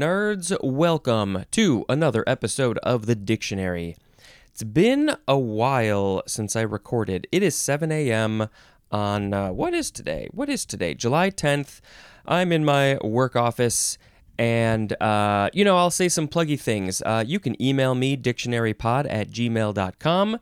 nerds. Welcome to another episode of The Dictionary. It's been a while since I recorded. It is 7 a.m. on, uh, what is today? What is today? July 10th. I'm in my work office. And, uh, you know, I'll say some pluggy things. Uh, you can email me, dictionarypod at gmail.com.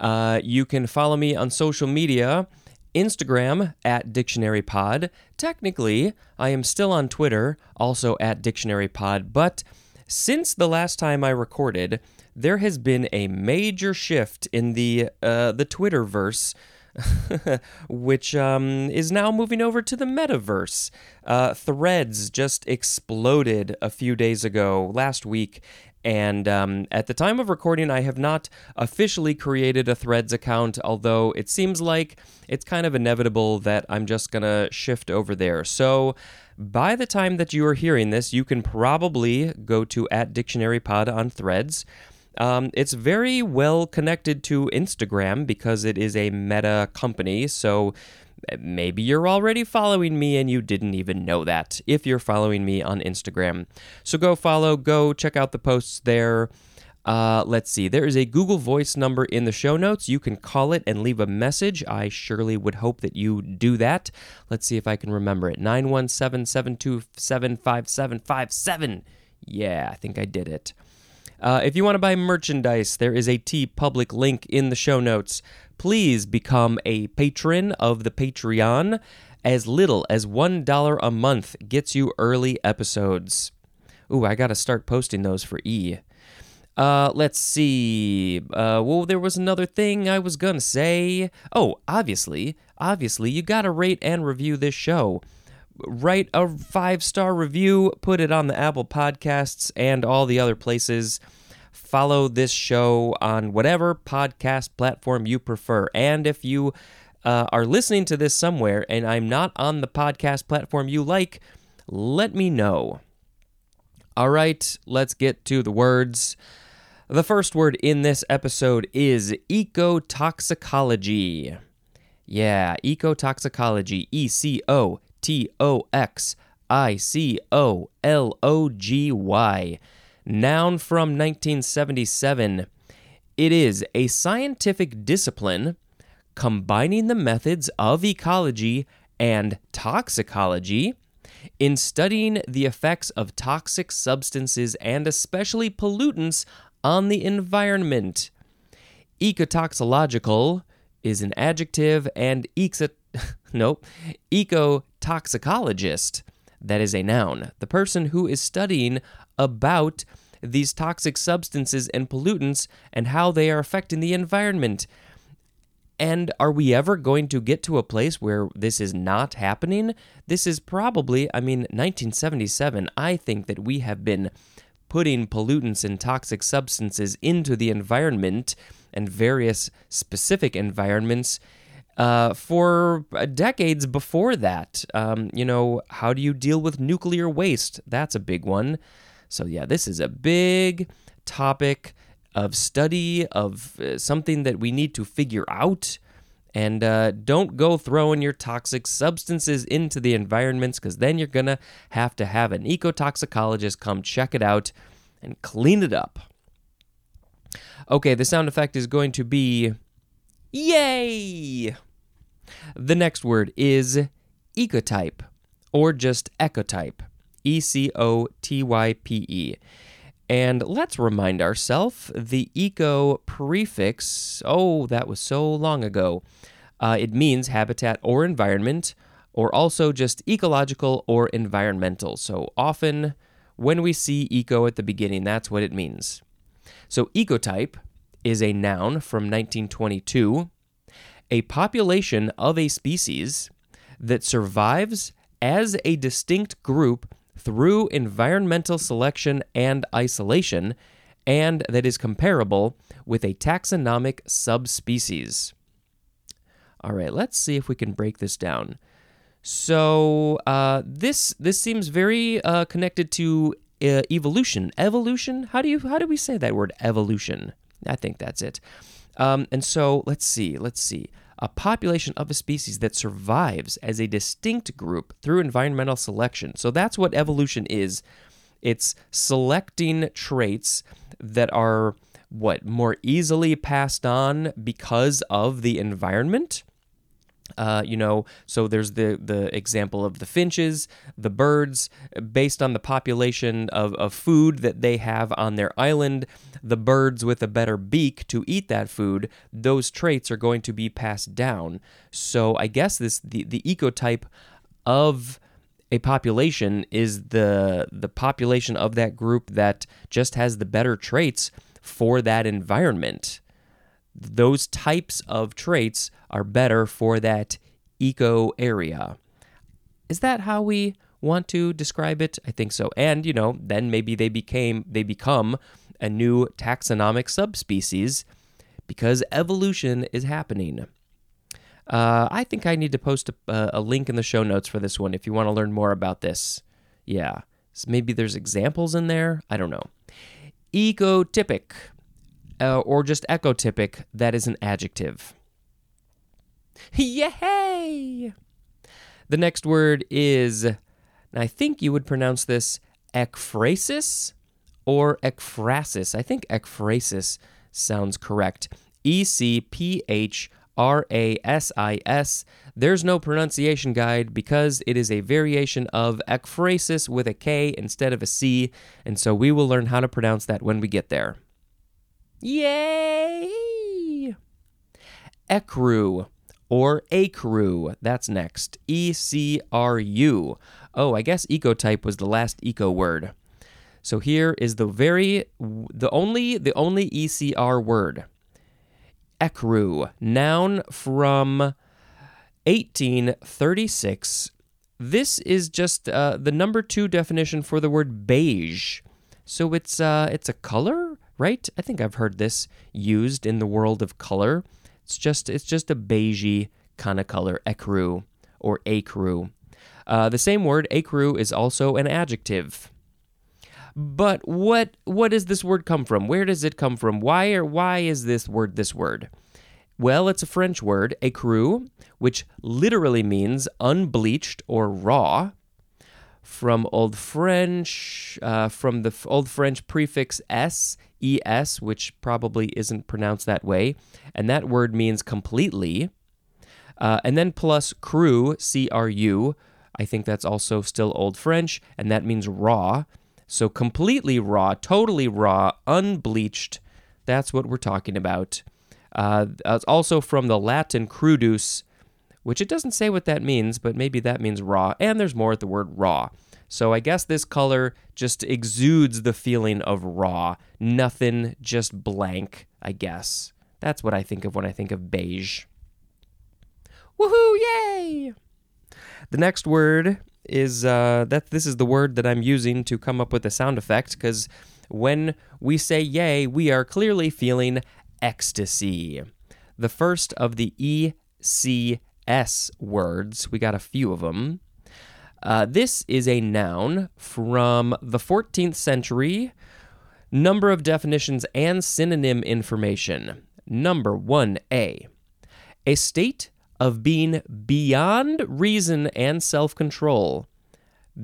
Uh, you can follow me on social media. Instagram at DictionaryPod. Technically, I am still on Twitter, also at DictionaryPod, but since the last time I recorded, there has been a major shift in the uh, the Twitterverse. which um, is now moving over to the metaverse. Uh, threads just exploded a few days ago, last week, and um, at the time of recording, I have not officially created a Threads account, although it seems like it's kind of inevitable that I'm just going to shift over there. So by the time that you are hearing this, you can probably go to at DictionaryPod on Threads. Um, it's very well connected to Instagram because it is a meta company. So maybe you're already following me and you didn't even know that if you're following me on Instagram. So go follow, go check out the posts there. Uh, let's see. There is a Google Voice number in the show notes. You can call it and leave a message. I surely would hope that you do that. Let's see if I can remember it 917 727 5757. Yeah, I think I did it. Uh, if you want to buy merchandise, there is a TeePublic link in the show notes. Please become a patron of the Patreon. As little as $1 a month gets you early episodes. Ooh, I got to start posting those for E. Uh, let's see. Uh, well, there was another thing I was gonna say. Oh, obviously, obviously, you gotta rate and review this show. Write a five star review, put it on the Apple Podcasts and all the other places. Follow this show on whatever podcast platform you prefer. And if you uh, are listening to this somewhere and I'm not on the podcast platform you like, let me know. All right, let's get to the words. The first word in this episode is ecotoxicology. Yeah, ecotoxicology. E C O T O X I C O L O G Y. Noun from 1977. It is a scientific discipline combining the methods of ecology and toxicology in studying the effects of toxic substances and especially pollutants on the environment. Ecotoxicological is an adjective, and exo- nope, ecotoxicologist, that is a noun. The person who is studying about these toxic substances and pollutants and how they are affecting the environment. And are we ever going to get to a place where this is not happening? This is probably, I mean, 1977. I think that we have been putting pollutants and toxic substances into the environment and various specific environments uh, for decades before that. Um, you know, how do you deal with nuclear waste? That's a big one. So, yeah, this is a big topic of study, of uh, something that we need to figure out. And uh, don't go throwing your toxic substances into the environments because then you're going to have to have an ecotoxicologist come check it out and clean it up. Okay, the sound effect is going to be Yay! The next word is ecotype or just ecotype. E C O T Y P E. And let's remind ourselves the eco prefix, oh, that was so long ago. Uh, it means habitat or environment, or also just ecological or environmental. So often when we see eco at the beginning, that's what it means. So ecotype is a noun from 1922, a population of a species that survives as a distinct group through environmental selection and isolation, and that is comparable with a taxonomic subspecies. All right, let's see if we can break this down. So uh, this this seems very uh, connected to uh, evolution. Evolution. How do you how do we say that word? Evolution. I think that's it. Um, and so let's see. Let's see a population of a species that survives as a distinct group through environmental selection. So that's what evolution is It's selecting traits that are what more easily passed on because of the environment. Uh, you know, so there's the the example of the finches, the birds, based on the population of, of food that they have on their island. The birds with a better beak to eat that food, those traits are going to be passed down. So I guess this the, the ecotype of a population is the the population of that group that just has the better traits for that environment. Those types of traits are better for that eco area. Is that how we want to describe it? I think so. And, you know, then maybe they became they become a new taxonomic subspecies because evolution is happening. Uh, I think I need to post a, a, link in the show notes for this one if you want to learn more about this. Yeah. So maybe there's examples in there. I don't know. Ecotypic, uh, or just ecotypic, that is an adjective. Yay! The next word is, I think you would pronounce this ekphrasis or ekphrasis. I think ekphrasis sounds correct. E C P H R A S I S. There's no pronunciation guide because it is a variation of ekphrasis with a K instead of a C, and so we will learn how to pronounce that when we get there. Yay! Ecru or ecru. That's next. E C R U. Oh, I guess ecotype was the last eco word. So here is the very the only the only ECR word. Ecru, noun from 1836. This is just uh, the number two definition for the word beige. So it's uh, it's a color, right? I think I've heard this used in the world of color. It's just it's just a beigey kind of color, ecru or acru. Uh, the same word, acru, is also an adjective. But what what does this word come from? Where does it come from? Why or why is this word this word? Well, it's a French word, écru, which literally means unbleached or raw. From Old French, uh, from the Old French prefix s, es, which probably isn't pronounced that way, and that word means completely. Uh, and then plus cru, C R U, I think that's also still Old French, and that means raw. So completely raw, totally raw, unbleached. That's what we're talking about. Uh, also from the Latin crudus, which it doesn't say what that means, but maybe that means raw. And there's more at the word raw. So I guess this color just exudes the feeling of raw. Nothing, just blank, I guess. That's what I think of when I think of beige. Woohoo! Yay! The next word is uh, that this is the word that I'm using to come up with a sound effect because when we say yay, we are clearly feeling ecstasy. The first of the ECS words, we got a few of them. Uh, this is a noun from the 14th century. Number of definitions and synonym information. Number 1A. A state of being beyond reason and self control.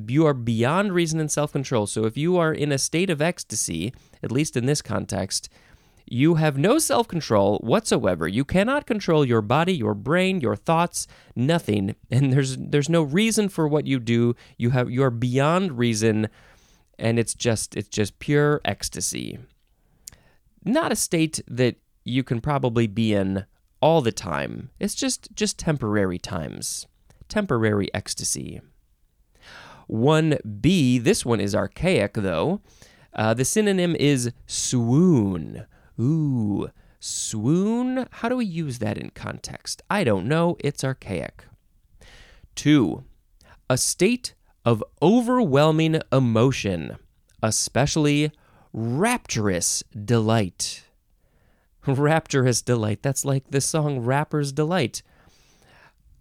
You are beyond reason and self control. So if you are in a state of ecstasy, at least in this context, you have no self control whatsoever. You cannot control your body, your brain, your thoughts, nothing. And there's there's no reason for what you do. You have you are beyond reason and it's just it's just pure ecstasy. Not a state that you can probably be in all the time. It's just just temporary times. Temporary ecstasy. 1b, this one is archaic though. Uh, the synonym is swoon Ooh, swoon? How do we use that in context? I don't know. It's archaic. Two, a state of overwhelming emotion, especially rapturous delight. Rapturous delight. That's like the song Rapper's Delight.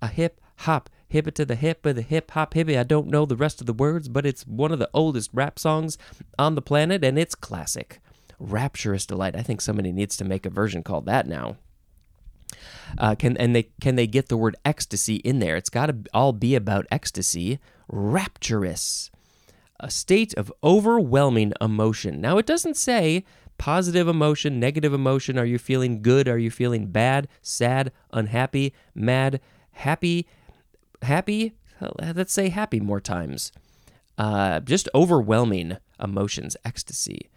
A hip hop, hip it to the hip of the hip hop hippie. I don't know the rest of the words, but it's one of the oldest rap songs on the planet and it's classic rapturous delight. I think somebody needs to make a version called that now. Uh, can and they can they get the word ecstasy in there? It's got to all be about ecstasy. Rapturous, a state of overwhelming emotion. Now, it doesn't say positive emotion, negative emotion. Are you feeling good? Are you feeling bad, sad, unhappy, mad, happy, happy? Let's say happy more times. Uh, just overwhelming emotions, ecstasy.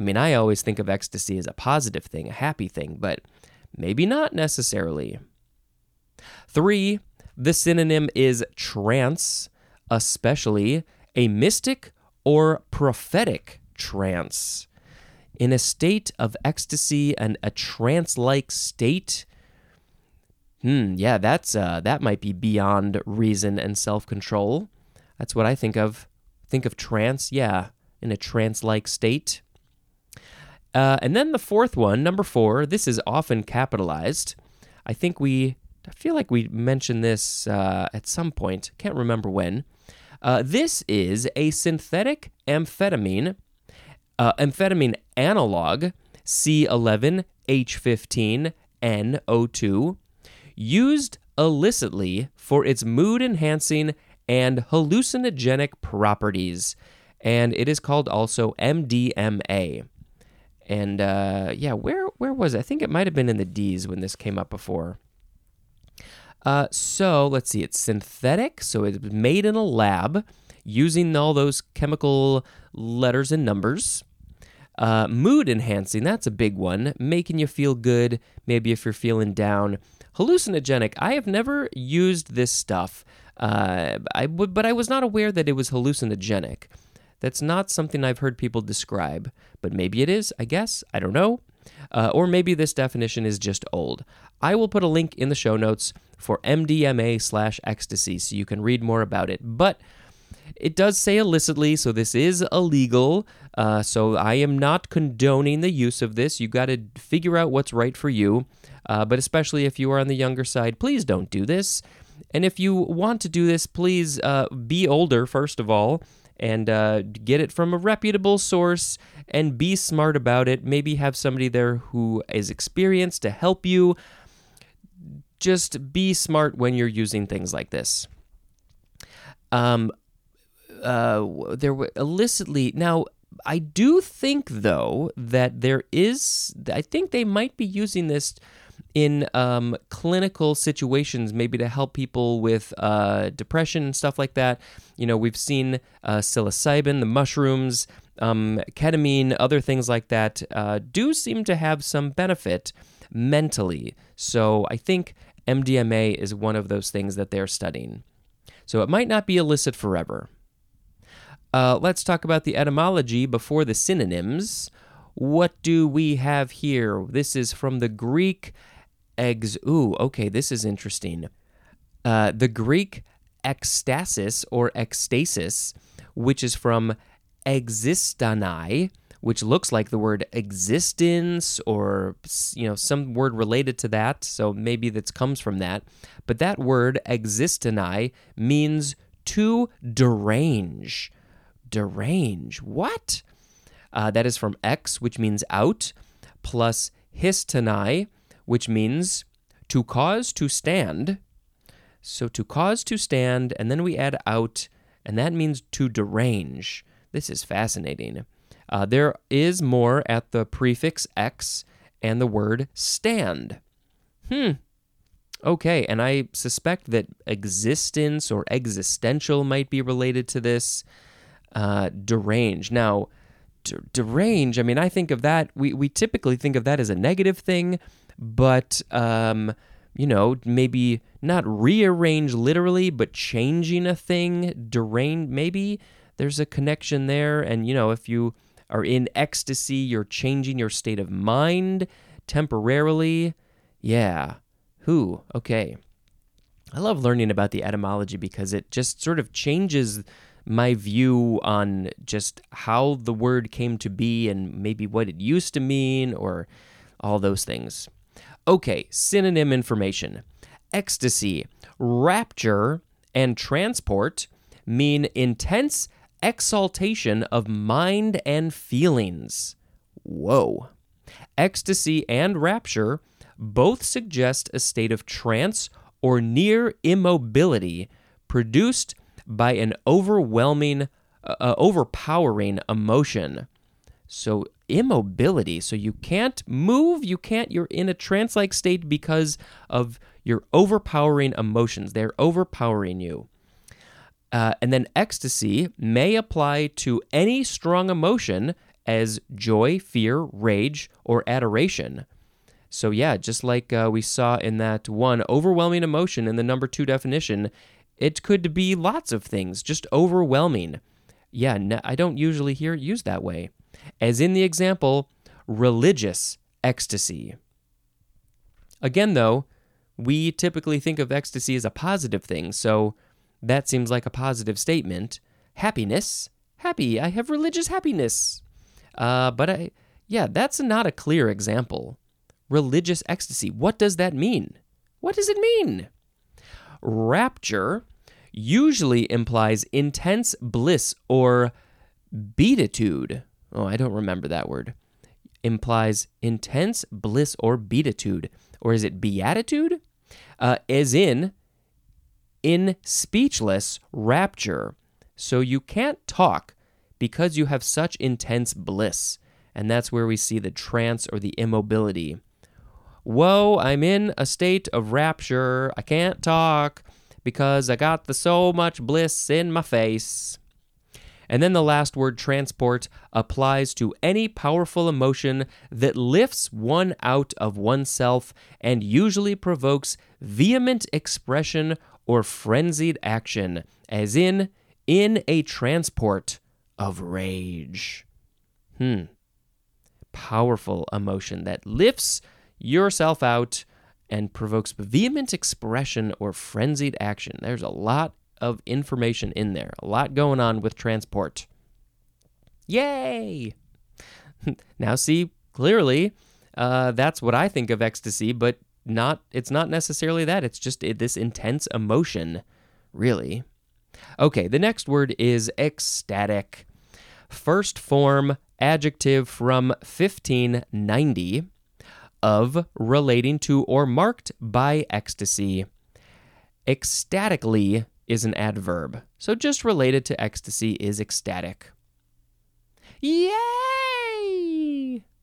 I mean, I always think of ecstasy as a positive thing, a happy thing, but maybe not necessarily. Three, the synonym is trance, especially a mystic or prophetic trance. In a state of ecstasy and a trance like state, hmm, yeah, that's uh, that might be beyond reason and self control. That's what I think of. Think of trance, yeah, in a trance like state. Uh, and then the fourth one, number four, this is often capitalized. I think we, I feel like we mentioned this uh, at some point, can't remember when. Uh, this is a synthetic amphetamine, uh, amphetamine analog, C11H15NO2, used illicitly for its mood enhancing and hallucinogenic properties. And it is called also MDMA. And uh, yeah, where where was it? I think it might have been in the D's when this came up before. Uh, so let's see, it's synthetic, so it's made in a lab using all those chemical letters and numbers. Uh, mood enhancing, that's a big one, making you feel good, maybe if you're feeling down. Hallucinogenic, I have never used this stuff, uh, I w- but I was not aware that it was hallucinogenic. That's not something I've heard people describe, but maybe it is, I guess. I don't know. Uh, or maybe this definition is just old. I will put a link in the show notes for MDMA slash ecstasy so you can read more about it. But it does say illicitly, so this is illegal. Uh, so I am not condoning the use of this. You got to figure out what's right for you. Uh, but especially if you are on the younger side, please don't do this. And if you want to do this, please uh, be older, first of all, and uh, get it from a reputable source and be smart about it. Maybe have somebody there who is experienced to help you just be smart when you're using things like this. Um, uh, there were illicitly now. I do think though that there is. I think they might be using this in um, clinical situations, maybe to help people with uh, depression and stuff like that. You know, we've seen uh, psilocybin, the mushrooms, um, ketamine, other things like that uh, do seem to have some benefit mentally. So I think MDMA is one of those things that they're studying. So it might not be illicit forever. Uh, let's talk about the etymology before the synonyms. What do we have here? This is from the Greek ex. Ooh, okay, this is interesting. Uh, the Greek ecstasis or ecstasis, which is from existanai, which looks like the word existence or you know some word related to that so maybe that comes from that but that word existani means to derange derange what uh, that is from ex which means out plus histani which means to cause to stand so to cause to stand and then we add out and that means to derange this is fascinating uh, there is more at the prefix ex and the word stand. Hmm. Okay, and I suspect that existence or existential might be related to this. Uh, derange. Now, d- derange, I mean, I think of that, we, we typically think of that as a negative thing, but, um, you know, maybe not rearrange literally, but changing a thing, derange, maybe there's a connection there. And, you know, if you are in ecstasy, you're changing your state of mind temporarily. Yeah. Who? Okay. I love learning about the etymology because it just sort of changes my view on just how the word came to be and maybe what it used to mean or all those things. Okay, synonym information. Ecstasy, rapture, and transport mean intense exaltation of mind and feelings. Whoa. Ecstasy and rapture both suggest a state of trance or near immobility produced by an overwhelming uh, overpowering emotion. So immobility. So you can't move, you can't you're in a trance-like state because of your overpowering emotions. They're overpowering you. Uh, and then ecstasy may apply to any strong emotion as joy, fear, rage, or adoration. So, yeah, just like uh, we saw in that one overwhelming emotion in the number two definition, it could be lots of things, just overwhelming. Yeah, I don't usually hear it used that way. As in the example, religious ecstasy. Again, though, we typically think of ecstasy as a positive thing, so that seems like a positive statement. Happiness, happy, I have religious happiness. Uh, but I, yeah, that's not a clear example. Religious ecstasy, what does that mean? What does it mean? Rapture usually implies intense bliss or beatitude. Oh, I don't remember that word. Implies intense bliss or beatitude. Or is it beatitude? Uh, as in, in speechless rapture. So you can't talk because you have such intense bliss. And that's where we see the trance or the immobility. Whoa, I'm in a state of rapture. I can't talk because I got the so much bliss in my face. And then the last word, transport, applies to any powerful emotion that lifts one out of oneself and usually provokes vehement expression or frenzied action, as in, in a transport of rage. Hmm. Powerful emotion that lifts yourself out and provokes vehement expression or frenzied action. There's a lot of information in there, a lot going on with transport. Yay! now, see, clearly, uh, that's what I think of ecstasy, but not it's not necessarily that. It's just this intense emotion, really. Okay, the next word is ecstatic. First form adjective from 1590 of relating to or marked by ecstasy. Ecstatically is an adverb, so just related to ecstasy is ecstatic. Yay!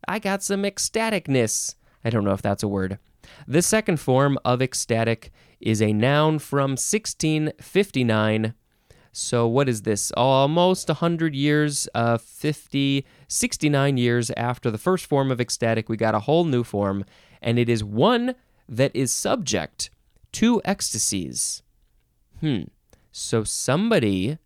I got some ecstaticness. I don't know if that's a word. The second form of ecstatic is a noun from 1659. So, what is this? Almost 100 years, uh, 50, 69 years after the first form of ecstatic, we got a whole new form, and it is one that is subject to ecstasies. Hmm. So, somebody,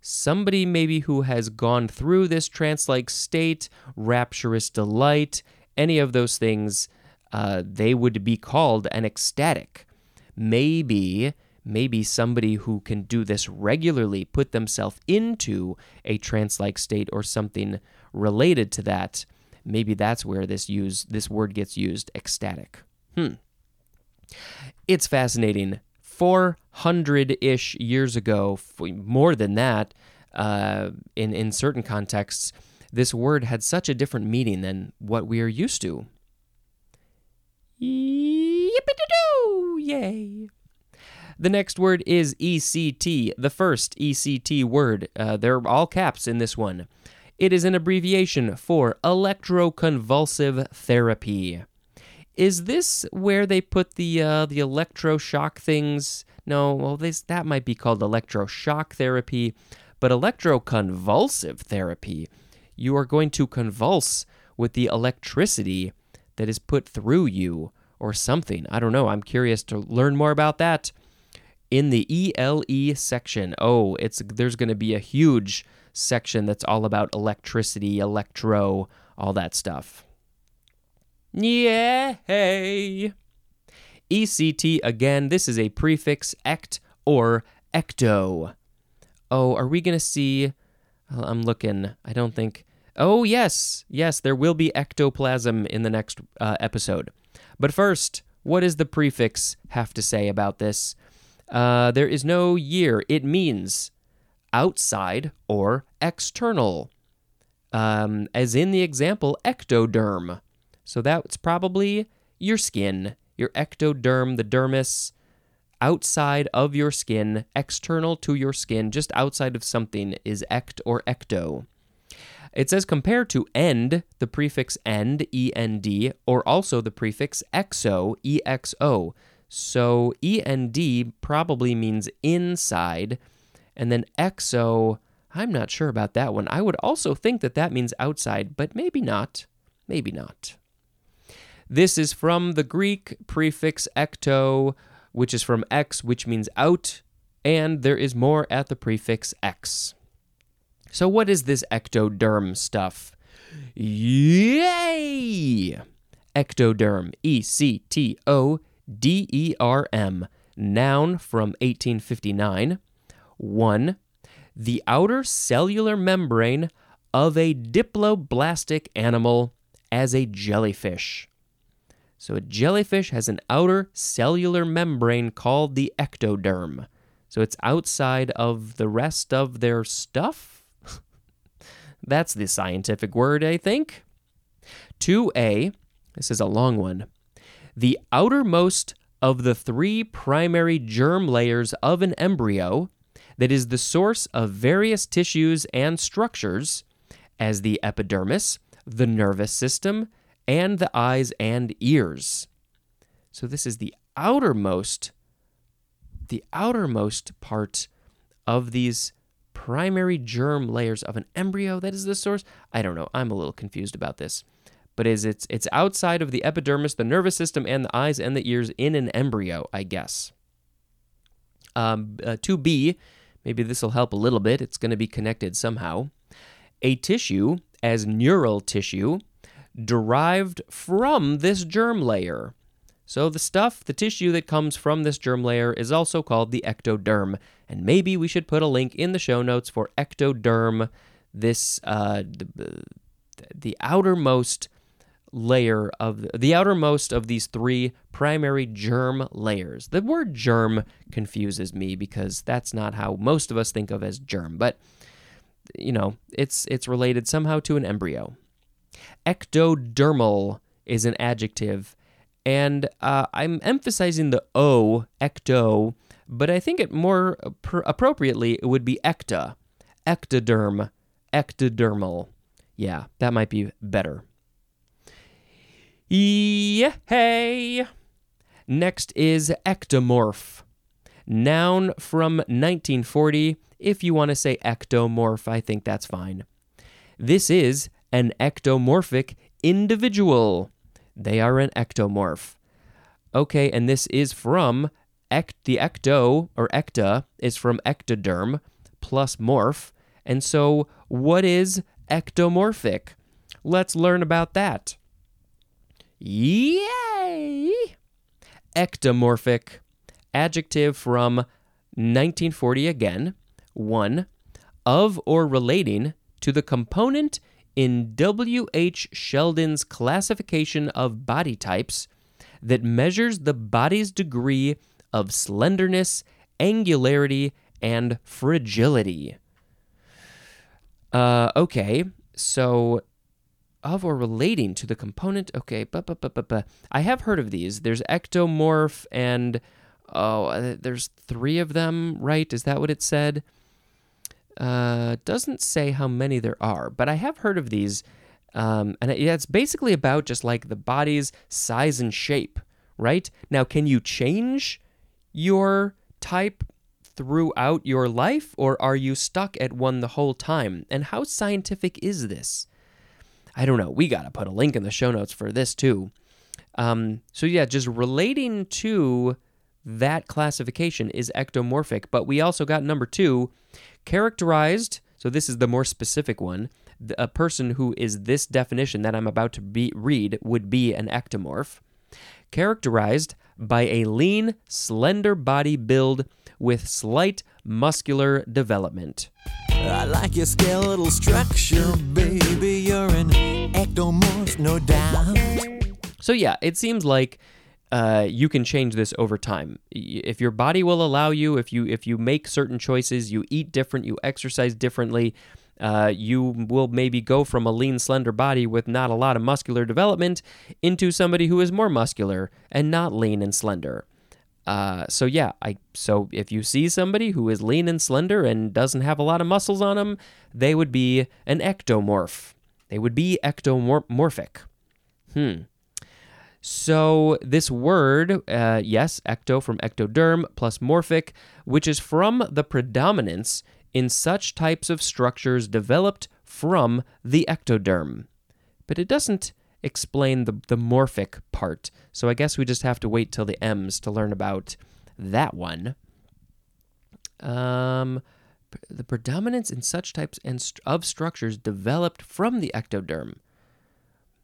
somebody maybe who has gone through this trance like state, rapturous delight, any of those things, uh, they would be called an ecstatic. Maybe maybe somebody who can do this regularly put themselves into a trance-like state or something related to that. Maybe that's where this use this word gets used ecstatic. Hmm. It's fascinating 400-ish years ago more than that uh, in in certain contexts this word had such a different meaning than what we are used to Yippee-doo-doo! Yay! The next word is ECT, the first ECT word. Uh, they're all caps in this one. It is an abbreviation for electroconvulsive therapy. Is this where they put the uh, the electroshock things? No, well, this that might be called electroshock therapy, but electroconvulsive therapy. You are going to convulse with the electricity that is put through you or something. I don't know. I'm curious to learn more about that in the ELE section. Oh, it's there's going to be a huge section that's all about electricity, electro, all that stuff. Yay! ECT again, this is a prefix ect or ecto. Oh, are we going to see I'm looking. I don't think Oh, yes. Yes, there will be ectoplasm in the next uh, episode. But first, what does the prefix have to say about this? Uh, there is no year. It means outside or external, um, as in the example ectoderm. So that's probably your skin, your ectoderm, the dermis, outside of your skin, external to your skin, just outside of something, is ect or ecto. It says compared to end, the prefix end, end, or also the prefix exo, exo. So end probably means inside, and then exo, I'm not sure about that one. I would also think that that means outside, but maybe not. Maybe not. This is from the Greek prefix ecto, which is from ex, which means out, and there is more at the prefix ex. So, what is this ectoderm stuff? Yay! Ectoderm, E C T O D E R M, noun from 1859. 1. The outer cellular membrane of a diploblastic animal as a jellyfish. So, a jellyfish has an outer cellular membrane called the ectoderm. So, it's outside of the rest of their stuff? That's the scientific word, I think. 2a, this is a long one. The outermost of the three primary germ layers of an embryo that is the source of various tissues and structures, as the epidermis, the nervous system, and the eyes and ears. So this is the outermost the outermost part of these primary germ layers of an embryo that is the source. I don't know. I'm a little confused about this. But is it's it's outside of the epidermis, the nervous system and the eyes and the ears in an embryo, I guess. Um, uh, 2b, maybe this will help a little bit. It's going to be connected somehow. A tissue as neural tissue derived from this germ layer. So, the stuff, the tissue that comes from this germ layer is also called the ectoderm. And maybe we should put a link in the show notes for ectoderm, this, uh, the, the outermost layer of the outermost of these three primary germ layers. The word germ confuses me because that's not how most of us think of as germ, but you know, it's it's related somehow to an embryo. Ectodermal is an adjective, and uh, I'm emphasizing the o, ecto, but I think it more pr- appropriately it would be ecta, ectoderm, ectodermal. Yeah, that might be better. Yeah, hey. Next is ectomorph. Noun from 1940 if you want to say ectomorph, I think that's fine. This is an ectomorphic individual. They are an ectomorph. Okay, and this is from ect- the ecto or ecta is from ectoderm plus morph. And so, what is ectomorphic? Let's learn about that. Yay! Ectomorphic, adjective from 1940 again. 1. Of or relating to the component in W.H. Sheldon's classification of body types that measures the body's degree of slenderness, angularity, and fragility. Uh, okay, so of or relating to the component. Okay, but but but but I have heard of these. There's ectomorph and oh, uh, there's three of them, right? Is that what it said? Uh, doesn't say how many there are, but I have heard of these. Um, and yeah, it's basically about just like the body's size and shape, right? Now, can you change your type throughout your life, or are you stuck at one the whole time? And how scientific is this? I don't know. We got to put a link in the show notes for this too. Um, so, yeah, just relating to that classification is ectomorphic, but we also got number two Characterized, so this is the more specific one, a person who is this definition that I'm about to be, read would be an ectomorph. Characterized by a lean, slender body build with slight muscular development. I like your skeletal structure, baby. You're an ectomorph, no doubt. So, yeah, it seems like uh, you can change this over time. If your body will allow you, if you if you make certain choices, you eat different, you exercise differently, uh, you will maybe go from a lean, slender body with not a lot of muscular development into somebody who is more muscular and not lean and slender. Uh, so yeah, I so if you see somebody who is lean and slender and doesn't have a lot of muscles on them, they would be an ectomorph. They would be ectomorphic. Hmm. So this word, uh, yes, ecto from ectoderm plus morphic, which is from the predominance in such types of structures developed from the ectoderm. But it doesn't explain the, the morphic part, so I guess we just have to wait till the M's to learn about that one. Um, the predominance in such types of structures developed from the ectoderm.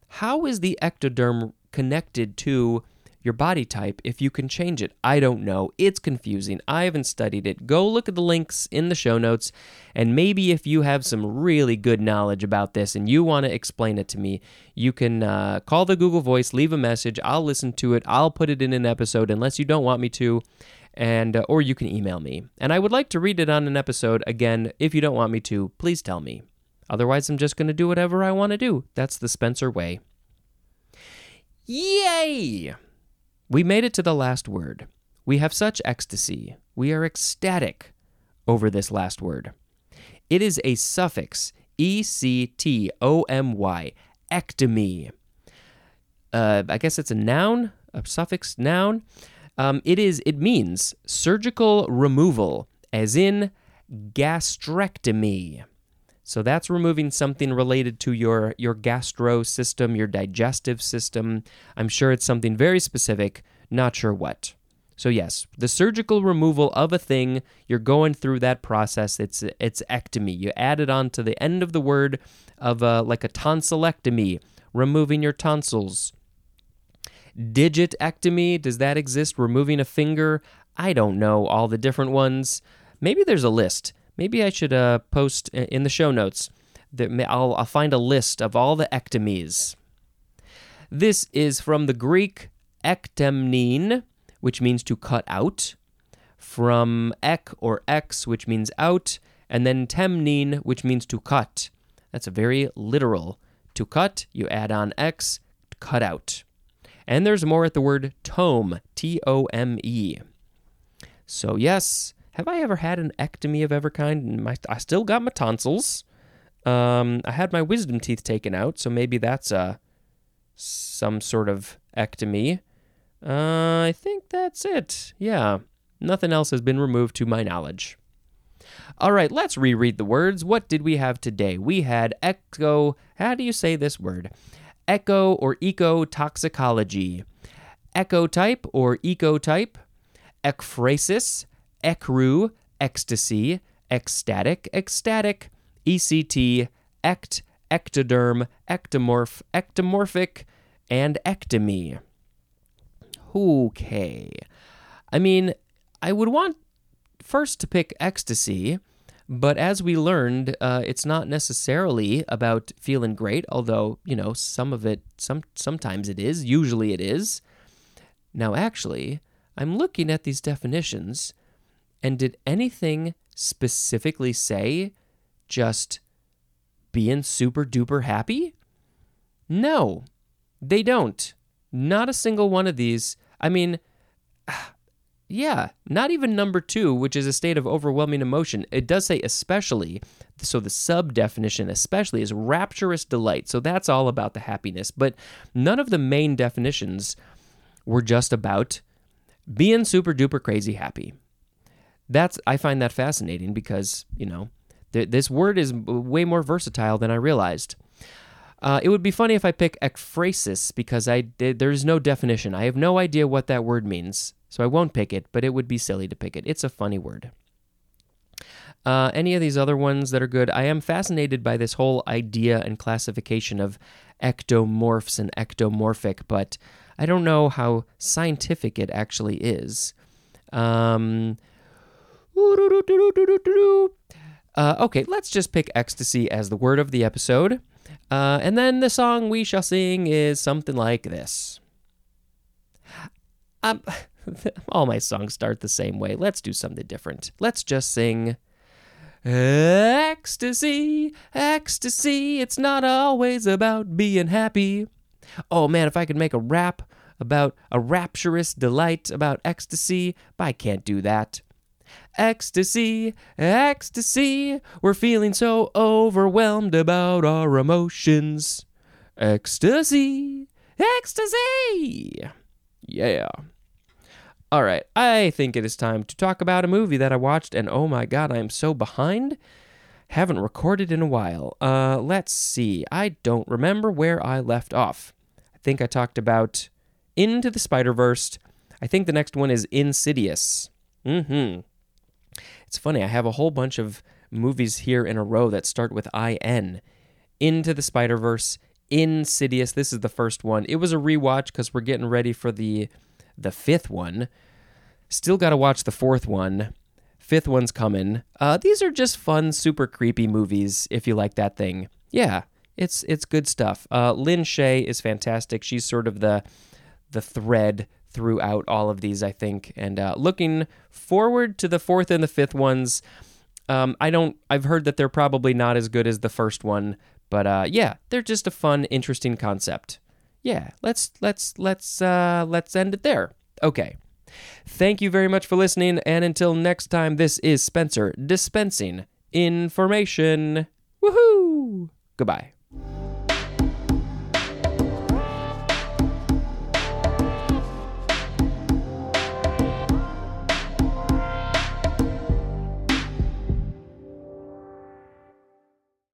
How is the ectoderm connected to your body type if you can change it. I don't know. It's confusing. I haven't studied it. Go look at the links in the show notes, and maybe if you have some really good knowledge about this and you want to explain it to me, you can uh, call the Google Voice, leave a message. I'll listen to it. I'll put it in an episode unless you don't want me to. And, uh, or you can email me. And I would like to read it on an episode. Again, if you don't want me to, please tell me. Otherwise, I'm just going to do whatever I want to do. That's the Spencer way. Yay! We made it to the last word. We have such ecstasy. We are ecstatic over this last word. It is a suffix, E C T O M Y, ectomy. Uh, I guess it's a noun, a suffix noun. Um, it is. It means surgical removal, as in gastrectomy. So that's removing something related to your, your gastro system, your digestive system. I'm sure it's something very specific, not sure what. So yes, the surgical removal of a thing, you're going through that process. It's it's ectomy. You add it on to the end of the word of a, like a tonsillectomy, removing your tonsils. Digitectomy, does that exist? Removing a finger? I don't know all the different ones. Maybe there's a list. Maybe I should uh, post in the show notes that I'll, I'll find a list of all the ectomies. This is from the Greek ektemnein, which means to cut out, from ek or ex, which means out, and then temnein, which means to cut. That's a very literal. To cut, you add on x, cut out. And there's more at the word tome, T O M E. So, yes, have I ever had an ectomy of ever kind? My, I still got my tonsils. Um, I had my wisdom teeth taken out, so maybe that's a some sort of ectomy. Uh, I think that's it. Yeah, nothing else has been removed to my knowledge. All right, let's reread the words. What did we have today? We had echo. How do you say this word? Echo or eco toxicology, ecotype or ecotype, ekphrasis, ecru, ecstasy, ecstatic, ecstatic, ECT, ect, ectoderm, ectomorph, ectomorphic, and ectomy. Okay. I mean, I would want first to pick ecstasy, but as we learned, uh, it's not necessarily about feeling great, although, you know, some of it, some sometimes it is, usually it is. Now, actually, I'm looking at these definitions and did anything specifically say just being super duper happy? No, they don't. Not a single one of these. I mean, yeah, not even number two, which is a state of overwhelming emotion. It does say especially, so the sub definition, especially, is rapturous delight. So that's all about the happiness. But none of the main definitions were just about being super duper crazy happy that's I find that fascinating because you know th- this word is way more versatile than I realized. Uh, it would be funny if I pick ekphrasis because I there's no definition. I have no idea what that word means, so I won't pick it. But it would be silly to pick it. It's a funny word. Uh, any of these other ones that are good? I am fascinated by this whole idea and classification of ectomorphs and ectomorphic, but I don't know how scientific it actually is. Um, uh, okay, let's just pick ecstasy as the word of the episode. Uh, and then the song we shall sing is something like this. Um, all my songs start the same way. Let's do something different. Let's just sing Ecstasy, ecstasy, it's not always about being happy. Oh man, if I could make a rap about a rapturous delight about ecstasy, but I can't do that. Ecstasy, ecstasy, we're feeling so overwhelmed about our emotions. Ecstasy, ecstasy. Yeah. All right, I think it is time to talk about a movie that I watched, and oh my god, I am so behind. Haven't recorded in a while. Uh, let's see. I don't remember where I left off. I think I talked about Into the Spider Verse. I think the next one is Insidious. Mm-hmm. It's funny. I have a whole bunch of movies here in a row that start with I-N. Into the Spider Verse, Insidious. This is the first one. It was a rewatch because we're getting ready for the the fifth one. Still got to watch the fourth one. Fifth one's coming. Uh, these are just fun, super creepy movies. If you like that thing, yeah, it's it's good stuff. Uh, Lin Shaye is fantastic. She's sort of the the thread throughout all of these, I think. And uh, looking forward to the fourth and the fifth ones. Um, I don't. I've heard that they're probably not as good as the first one, but uh, yeah, they're just a fun, interesting concept. Yeah, let's let's let's uh, let's end it there. Okay. Thank you very much for listening, and until next time, this is Spencer dispensing information. Woohoo! Goodbye.